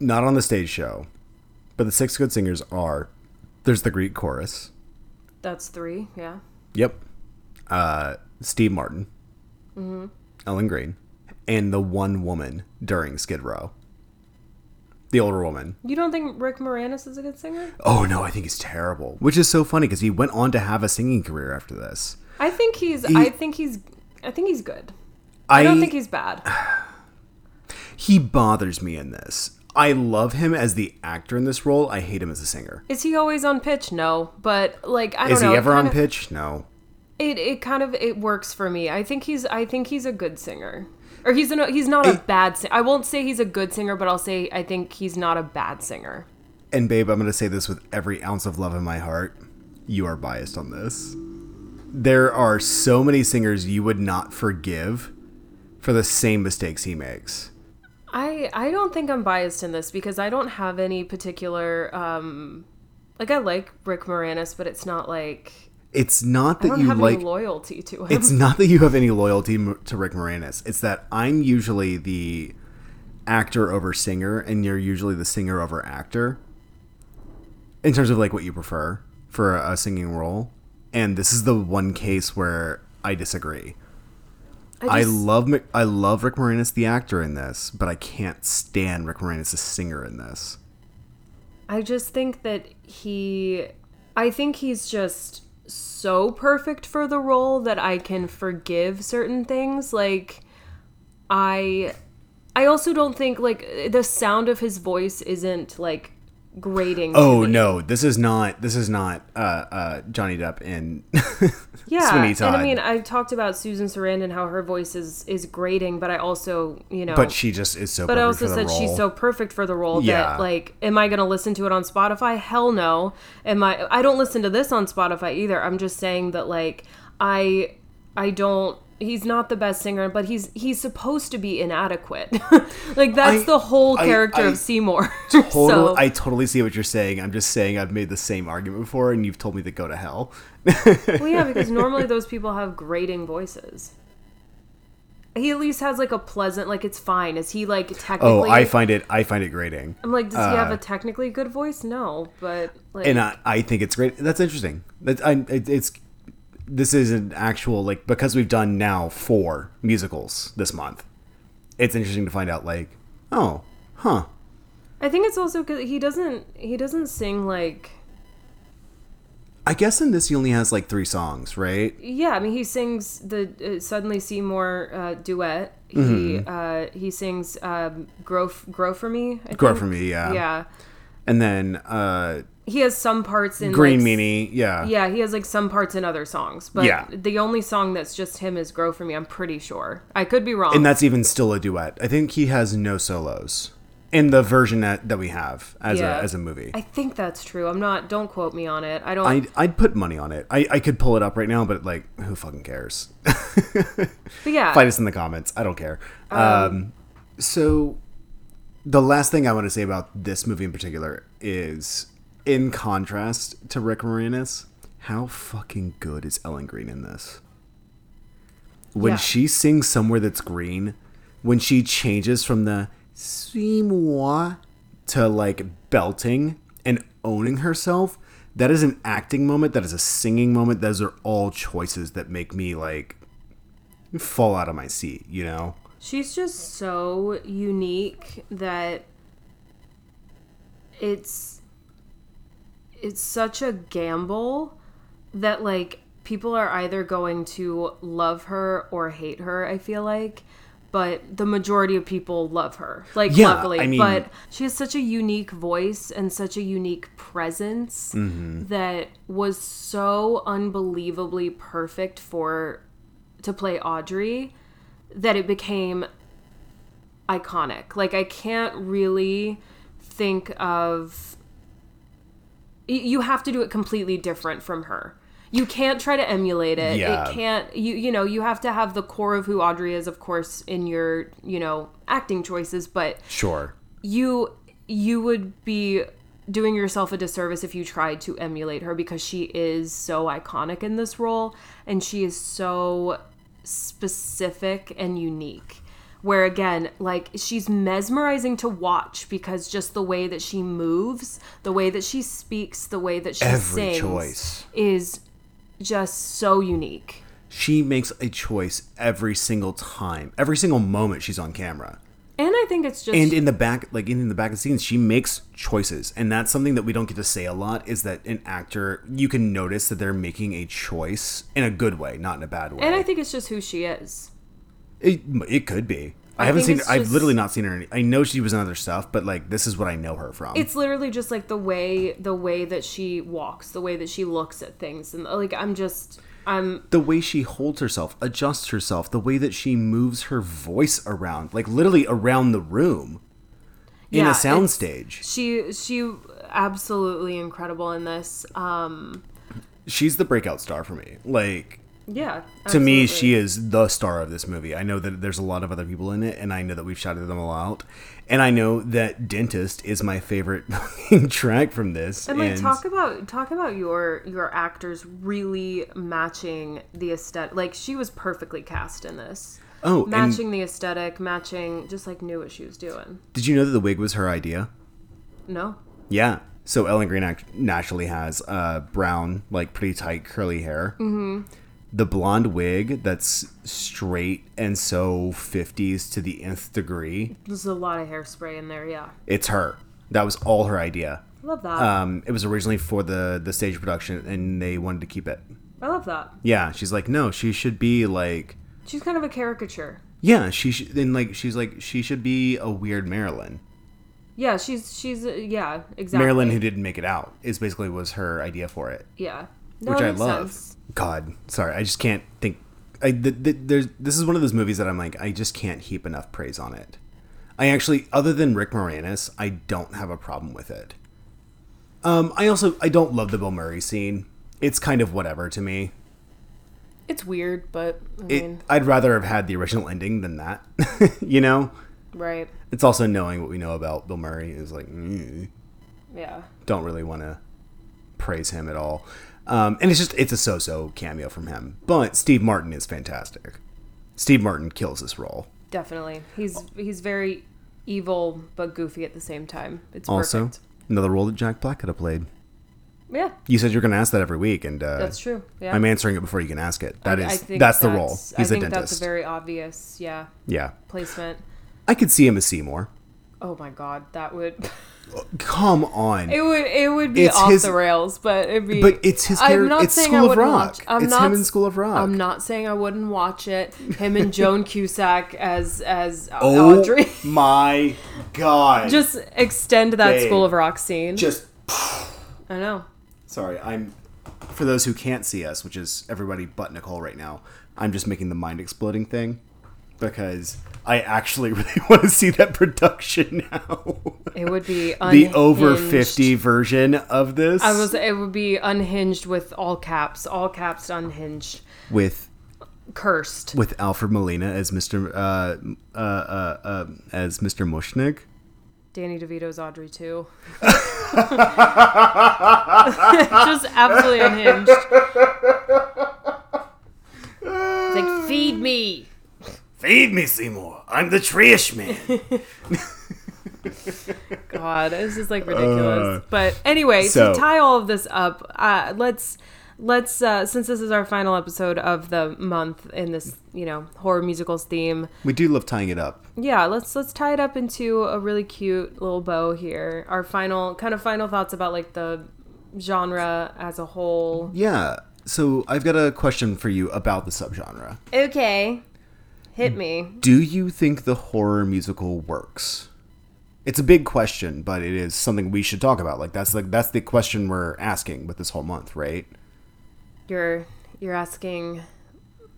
Not on the stage show. But the six good singers are there's the Greek chorus. That's 3, yeah. Yep. Uh, Steve Martin. Mm-hmm. Ellen Greene. And the one woman during Skid Row. The older woman. You don't think Rick Moranis is a good singer? Oh no, I think he's terrible. Which is so funny because he went on to have a singing career after this. I think he's I think he's I think he's good. I, don't think he's bad. (sighs) he bothers me in this. I love him as the actor in this role. I hate him as a singer. Is he always on pitch? No, but like I don't Is know. he ever on kinda- pitch? No. It it kind of it works for me. I think he's I think he's a good singer. Or he's a, he's not a bad singer. I won't say he's a good singer, but I'll say I think he's not a bad singer. And babe, I'm going to say this with every ounce of love in my heart. You are biased on this. There are so many singers you would not forgive for the same mistakes he makes. I I don't think I'm biased in this because I don't have any particular um like I like Rick Moranis, but it's not like It's not I that you have like any loyalty to him. It's not that you have any loyalty to Rick Moranis. It's that I'm usually the actor over singer, and you're usually the singer over actor. In terms of like what you prefer for a, singing role, and this is the one case where I disagree. I, just- love I love Rick Moranis the actor in this, but I can't stand Rick Moranis the singer in this. I just think that he I think he's just so perfect for the role that I can forgive certain things. Like I I also don't think like the sound of his voice isn't like grating. Oh no, this is not this is not uh, uh, Johnny Depp in (laughs) Yeah, Sweeney Todd. and I mean I've talked about Susan Sarandon how her voice is is grating, but I also you know but she just is so. But I also said she's so perfect for the role Yeah. that like, am I gonna listen to it on Spotify? Hell no. Am I? I don't listen to this on Spotify either. I'm just saying that like, I, I don't. He's not the best singer, but he's he's supposed to be inadequate. (laughs) (laughs) like that's I- the whole character I of Seymour. (laughs) Total, so I totally see what you're saying. I'm just saying I've made the same argument before, and you've told me to go to hell. well, yeah, because normally those people have grating voices. He at least has like a pleasant, like it's fine. Is he like technically? Oh. I find it. I find it grating, I'm like, does he have uh, a technically good voice? No, but like, and I, I think it's great. That's interesting. That I, it, it's this is an actual like because we've done now four musicals this month. It's interesting to find out like, oh, huh. I think it's also because he doesn't he doesn't sing like I guess in this he only has like three songs, right? yeah. I mean, he sings the uh, suddenly Seymour uh, duet. He Mm-hmm. uh, he sings um, grow grow for me. I Grow think. for me, yeah. Yeah, And then uh, he has some parts in Green like, Meanie, yeah. Yeah, he has like some parts in other songs, but Yeah. the only song that's just him is "Grow for Me." I'm pretty sure. I could be wrong. and that's even still a duet. I think he has no solos in the version that, that we have as Yeah. a as a movie. I think that's true. I'm not. Don't quote me on it. I don't. I'd, I'd put money on it. I, I could pull it up right now, but like, who fucking cares? (laughs) but yeah, Fight us in the comments. I don't care. Um, so, the last thing I want to say about this movie in particular is, in contrast to Rick Moranis, how fucking good is Ellen Greene in this? When Yeah. she sings somewhere that's green, when she changes from the suis-moi to like belting and owning herself, that is an acting moment. That is a singing moment. Those are all choices that make me like fall out of my seat, you know? She's just so unique that it's it's such a gamble that like people are either going to love her or hate her, I feel like. But the majority of people love her. Like Yeah, luckily. I mean- but she has such a unique voice and such a unique presence mm-hmm. that was so unbelievably perfect for to play Audrey that it became iconic. Like I can't really think of you have to do it completely different from her. You can't try to emulate it. Yeah. It can't you you know, you have to have the core of who Audrey is of course in your, you know, acting choices, but Sure. you you would be doing yourself a disservice if you tried to emulate her because she is so iconic in this role and she is so specific and unique where again like she's mesmerizing to watch because just the way that she moves the way that she speaks the way that she Every sings choice. is just so unique She makes a choice every single time, every single moment she's on camera. and i think it's just And in the back, like in the back of the scenes, she makes choices, and that's something that we don't get to say a lot. Is that an actor? You can notice that they're making a choice in a good way, not in a bad way. and i think it's just who she is It, it could be. I, I haven't seen. it's I've literally not seen her. I know she was in other stuff, but like this is what I know her from. it's literally just like the way the way that she walks the way that she looks at things and like i'm just i'm the way she holds herself, adjusts herself, the way that she moves her voice around, like literally around the room in Yeah, a soundstage. she she absolutely incredible in this um She's the breakout star for me. Like yeah to me, she is the star of this movie. I know that there's a lot of other people in it, and I know that we've shouted them all out. And I know that "Dentist" is my favorite (laughs) track from this. and like talk about talk about your your actors really matching the aesthetic like she was perfectly cast in this oh, matching the aesthetic matching just like knew what she was doing did you know that the wig was her idea? no Yeah. So Ellen Greene act- naturally has uh, brown, like pretty tight curly hair. Mm-hmm. The blonde wig that's straight and so 50s to the nth degree. there's a lot of hairspray in there yeah It's her. That was all her idea. i love that Um, it was originally for the the stage production, and they wanted to keep it. i love that Yeah, she's like, no, she should be like, she's kind of a caricature yeah, she should. Then like, she's like, she should be a weird Marilyn. Yeah, she's she's uh, yeah exactly. Marilyn who didn't make it out is basically was her idea for it. yeah, no, which I love. sense. God, sorry, I just can't think. I th- th- there's this is one of those movies that I'm like, I just can't heap enough praise on it. I actually, other than Rick Moranis, I don't have a problem with it. Um, I also I don't love the Bill Murray scene. It's kind of whatever to me. It's weird, but I It, mean, I'd rather have had the original ending than that. (laughs) you know, right? it's also knowing what we know about Bill Murray is like, mm, Yeah, don't really want to praise him at all. Um, and it's just it's a so-so cameo from him. But Steve Martin is fantastic. Steve Martin kills this role. definitely. He's he's very evil but goofy at the same time. It's Also, perfect. another role that Jack Black could have played. Yeah, You said you're going to ask that every week, and uh, that's true. Yeah, I'm answering it before you can ask it. That I- is I think that's the role. He's I a think dentist. that's a very obvious, yeah, yeah, placement. I could see him as Seymour. Oh my god, that would (laughs) Come on, it would it would be It's off his- the rails, but it'd be. but it's his I'm character. not It's saying School I of wouldn't Rock. watch- I'm it's not him in School of Rock. I'm not saying I wouldn't watch it. Him and Joan (laughs) Cusack as as oh Audrey. (laughs) my god! Just extend that Babe. School of Rock scene. just I know. Sorry, I'm. For those who can't see us, which is everybody but Nicole right now, I'm just making the mind exploding thing because I actually (laughs) really want to see that production now. It would be (laughs) the over 50 version of this I was. It would be unhinged with all caps, all caps, unhinged, with cursed. with Alfred Molina as Mr. Uh, uh, uh, uh, as Mr. Mushnik. Danny DeVito's Audrey 2. (laughs) Just absolutely unhinged. It's like feed me. Feed me, Seymour. I'm the trash man. (laughs) God, this is like ridiculous. but anyway, so- to tie all of this up, uh, let's let's uh, since this is our final episode of the month in this you know horror musicals theme, we do love tying it up. yeah, let's let's tie it up into a really cute little bow here. Our final kind of final thoughts about like the genre as a whole. Yeah. So I've got a question for you about the subgenre. Okay, hit mm. me. Do you think the horror musical works? It's a big question, but it is something we should talk about. Like that's like that's the question we're asking with this whole month, right? You're you're asking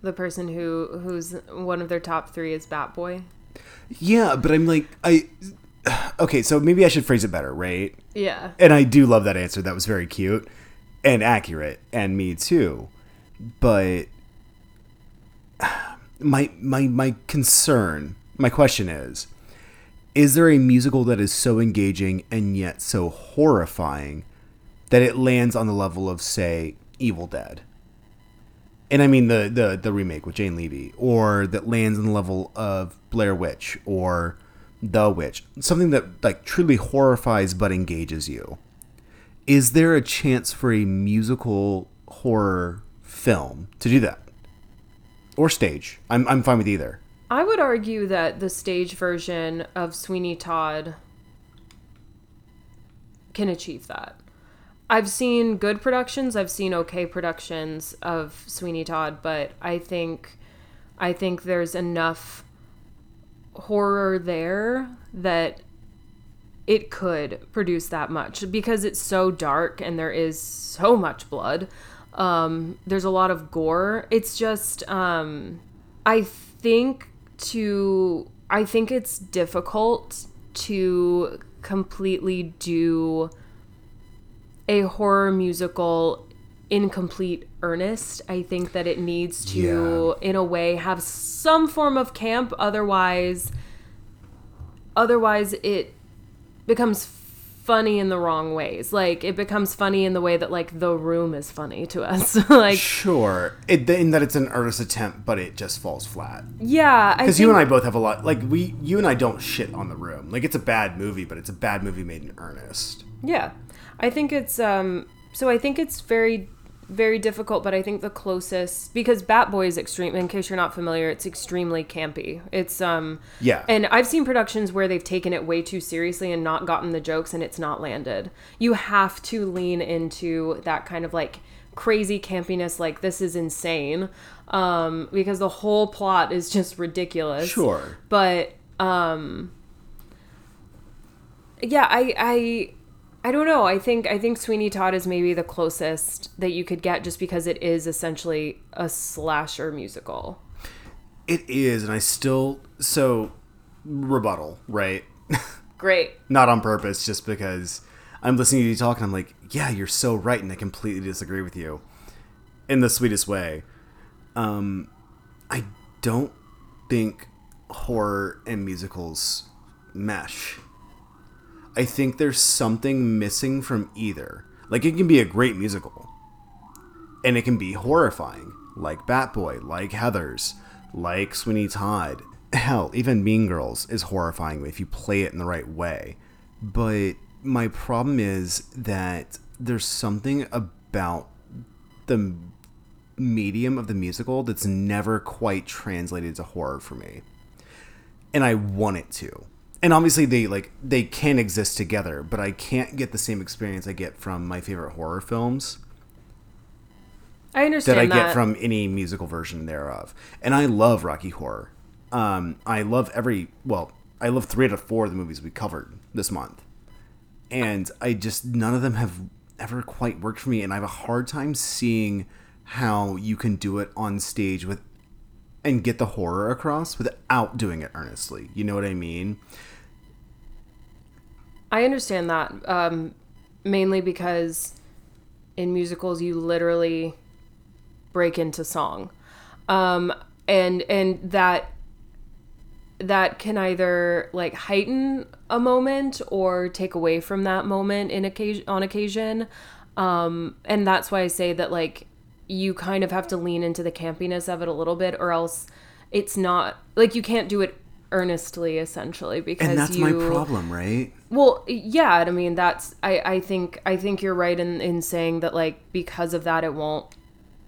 the person who who's one of their top three is Bat Boy. Yeah, but I'm like I (sighs) okay, so maybe I should phrase it better, right? Yeah. And I do love that answer. That was very cute and accurate, and me too. But (sighs) my my my concern, my question is, is there a musical that is so engaging and yet so horrifying that it lands on the level of say Evil Dead? And I mean the the the remake with Jane Levy, or that lands on the level of Blair Witch or The Witch, something that like truly horrifies but engages you. Is there a chance for a musical horror film to do that? Or stage? I'm I'm fine with either. I would argue that the stage version of Sweeney Todd can achieve that. I've seen good productions, I've seen okay productions of Sweeney Todd, but I think I think there's enough horror there that it could produce that much because it's so dark and there is so much blood. Um, there's a lot of gore. It's just, um, I think to, I think it's difficult to completely do a horror musical in complete earnest. I think that it needs to, in a way, have some form of camp. Otherwise, otherwise it becomes funny in the wrong ways. Like it becomes funny in the way that like the room is funny to us. (laughs) like Sure, it, in that it's an earnest attempt, but it just falls flat. yeah, Because you and I both have a lot. Like we, you and I don't shit on the room. Like it's a bad movie, but it's a bad movie made in earnest. Yeah. I think it's um so I think it's very very difficult, but I think the closest because Bat Boy is extreme in case you're not familiar, it's extremely campy. It's um Yeah. And I've seen productions where they've taken it way too seriously and not gotten the jokes and it's not landed. You have to lean into that kind of like crazy campiness like this is insane um because the whole plot is just ridiculous Sure. but um yeah i i i don't know i think i think sweeney todd is maybe the closest that you could get just because it is essentially a slasher musical It is, and I still so rebuttal, right? (laughs) great Not on purpose, just because I'm listening to you talk and I'm like, yeah, you're so right, and I completely disagree with you in the sweetest way. Um, I don't think horror and musicals mesh. I think there's something missing from either. Like it can be a great musical, and it can be horrifying, like Bat Boy, like Heathers, like Sweeney Todd. Hell, even Mean Girls is horrifying if you play it in the right way. But my problem is that there's something about the medium of the musical that's never quite translated to horror for me. And I want it to. And obviously they like they can exist together, but I can't get the same experience I get from my favorite horror films i understand that I that, get from any musical version thereof. And I love Rocky Horror. Um, I love every well, I love three out of four of the movies we covered this month, and I just none of them have ever quite worked for me, and I have a hard time seeing how you can do it on stage with and get the horror across without doing it earnestly. You know what I mean? I understand that um mainly because in musicals you literally break into song. Um and and that that can either like heighten a moment or take away from that moment in occasion on occasion. Um and that's why i say that like you kind of have to lean into the campiness of it a little bit or else it's not like you can't do it earnestly essentially because And that's you my problem, right? well, yeah, I mean that's I I think I think you're right in in saying that like because of that it won't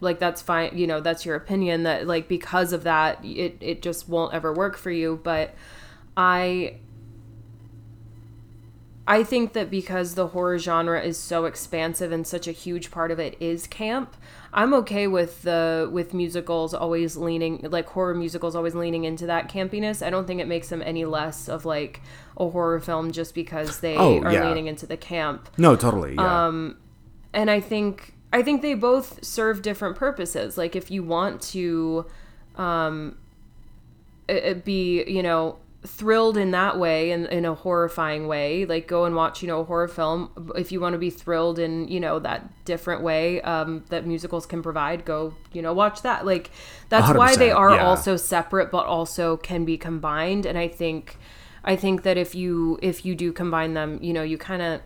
like that's fine, you know, that's your opinion that like because of that it it just won't ever work for you, but I I think that because the horror genre is so expansive and such a huge part of it is camp, I'm okay with the with musicals always leaning like horror musicals always leaning into that campiness. I don't think it makes them any less of like a horror film just because they Oh, are yeah. leaning into the camp. No, totally. Yeah. Um, And I think I think they both serve different purposes. Like if you want to um it- it be, you know, thrilled in that way in, in a horrifying way like go and watch you know a horror film. If you want to be thrilled in you know that different way um, that musicals can provide go you know watch that. Like that's why they are yeah. also separate but also can be combined. And i think i think that if you if you do combine them you know you kind of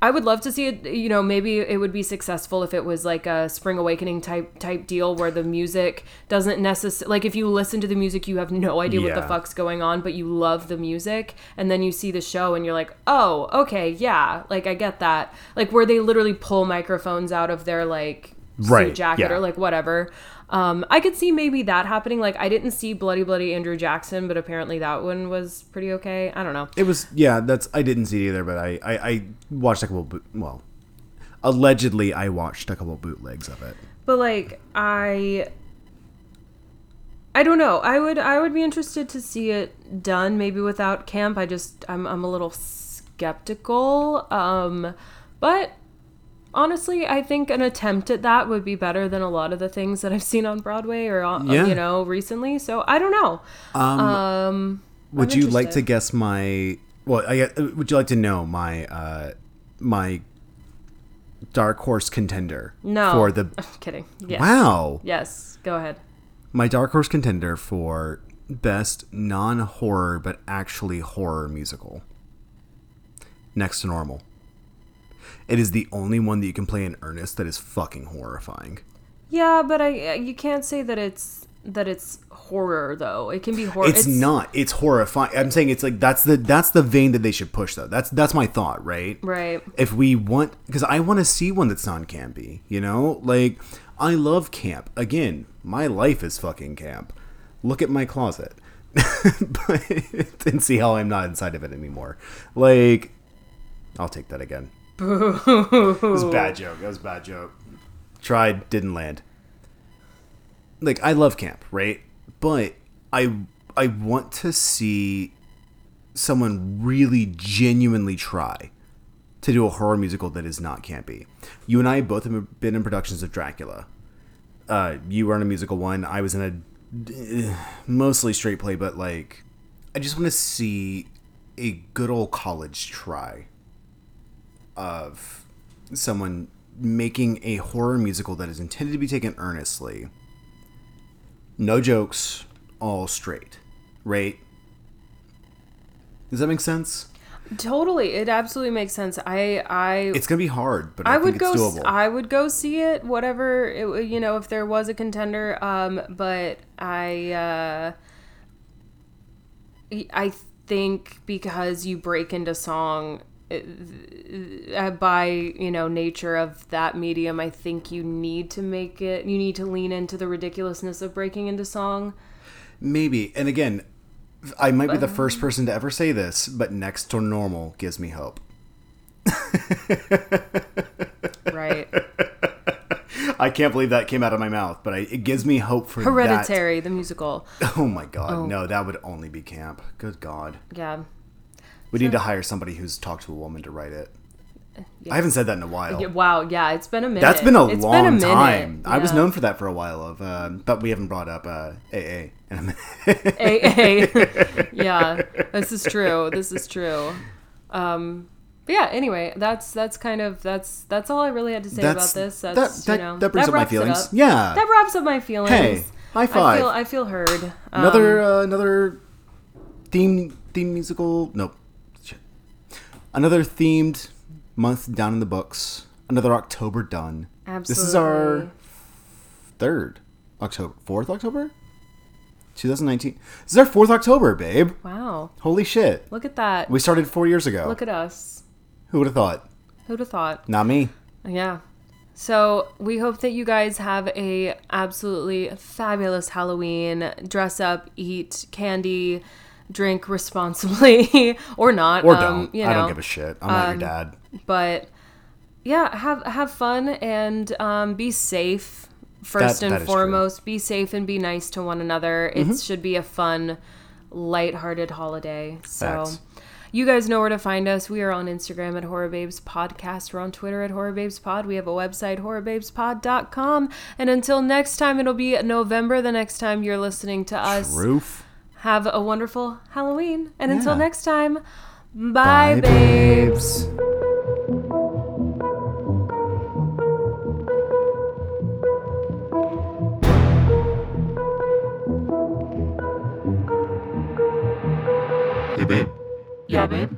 I would love to see it. You know, maybe it would be successful if it was like a Spring Awakening type type deal where the music doesn't necessarily like if you listen to the music, you have no idea what the fuck's going on, but you love the music, and then you see the show and you're like, oh, okay, yeah, like I get that. Like where they literally pull microphones out of their like suit Right, jacket yeah. or like whatever. Um, I could see maybe that happening. Like I didn't see Bloody Bloody Andrew Jackson, but apparently that one was pretty okay. I don't know. It was yeah. That's I didn't see it either, but I I, I watched a couple. Well, allegedly I watched a couple bootlegs of it. but like i i don't know i would i would be interested to see it done maybe without camp i just i'm, I'm a little skeptical um but honestly i think an attempt at that would be better than a lot of the things that i've seen on broadway or on, Yeah. you know recently so i don't know um, Would I'm you like to guess my? Well, I, uh, would you like to know my uh my dark horse contender? no For the (laughs) I'm kidding yes wow, yes go ahead my dark horse contender for best non horror but actually horror musical. Next to normal. It is the only one that you can play in earnest that is fucking horrifying. yeah but i you can't say that it's that it's horror though it can be horror It's, not. It's horrifying. I'm saying it's like that's the that's the vein that they should push though. That's that's my thought, right? right If we want because I want to see one that's non campy, you know? Like I love camp. Again, my life is fucking camp. Look at my closet. (laughs) but (laughs) and see how I'm not inside of it anymore. Like I'll take that again. It was a bad joke. That was a bad joke. Tried, didn't land. Like I love camp, right? But I I want to see someone really genuinely try to do a horror musical that is not campy. You and I both have been in productions of Dracula. Uh, you were in a musical one. I was in a (sighs) mostly straight play, but like, I just want to see a good old college try of someone making a horror musical that is intended to be taken earnestly. No jokes, all straight, right? Does that make sense? Totally, it absolutely makes sense. I I It's gonna be hard, but I, I think would it's go. doable. I would go see it. Whatever it, you know, if there was a contender. Um, but I uh, I think because you break into song Uh, by you know nature of that medium, I think you need to make it. You need to lean into the ridiculousness of breaking into song. Maybe, and again, I might be the first person to ever say this, but next to normal gives me hope. Right. (laughs) I can't believe that came out of my mouth, but I, it gives me hope for Hereditary, the musical. Oh my god, oh. no, that would only be camp. Good god, Yeah. We need to hire somebody who's talked to a woman to write it. I haven't said that in a while. Yeah, Wow. Yeah, it's been a minute. That's been a It's long been a time. I was known for that for a while of, uh, but we haven't brought up uh, AA. in a minute. AA. (laughs) yeah, this is true. This is true. Um, but yeah. Anyway, that's that's kind of that's that's all I really had to say That's- about this. That's that- you know that brings up my feelings. up. Yeah. that wraps up my feelings. Hey, high I five. feel I feel heard. Um, another uh, another theme theme musical. Nope. Another themed month down in the books. Another October done. Absolutely. This is our third October, fourth October, 2019. This is our fourth October, babe. wow. Holy shit! Look at that. We started four years ago. Look at us. Who would have thought? Who'd have thought? Not me. Yeah. So we hope that you guys have a absolutely fabulous Halloween. Dress up, eat candy, drink responsibly, (laughs) or not. Or um, don't. You I don't give a shit. I'm not um, your dad. but yeah, have have fun and um, be safe. First That- and that foremost, be safe and be nice to one another. Mm-hmm. It should be a fun, lighthearted holiday. So. Facts. You guys know where to find us. We are on Instagram at Horror Babes Podcast. We're on Twitter at Horror Babes Pod. We have a website, horrorbabespod.com. And until next time, it'll be November the next time you're listening to us. Roof. Have a wonderful Halloween. And until next time, bye, babes. Hey, babe. Yeah, babe.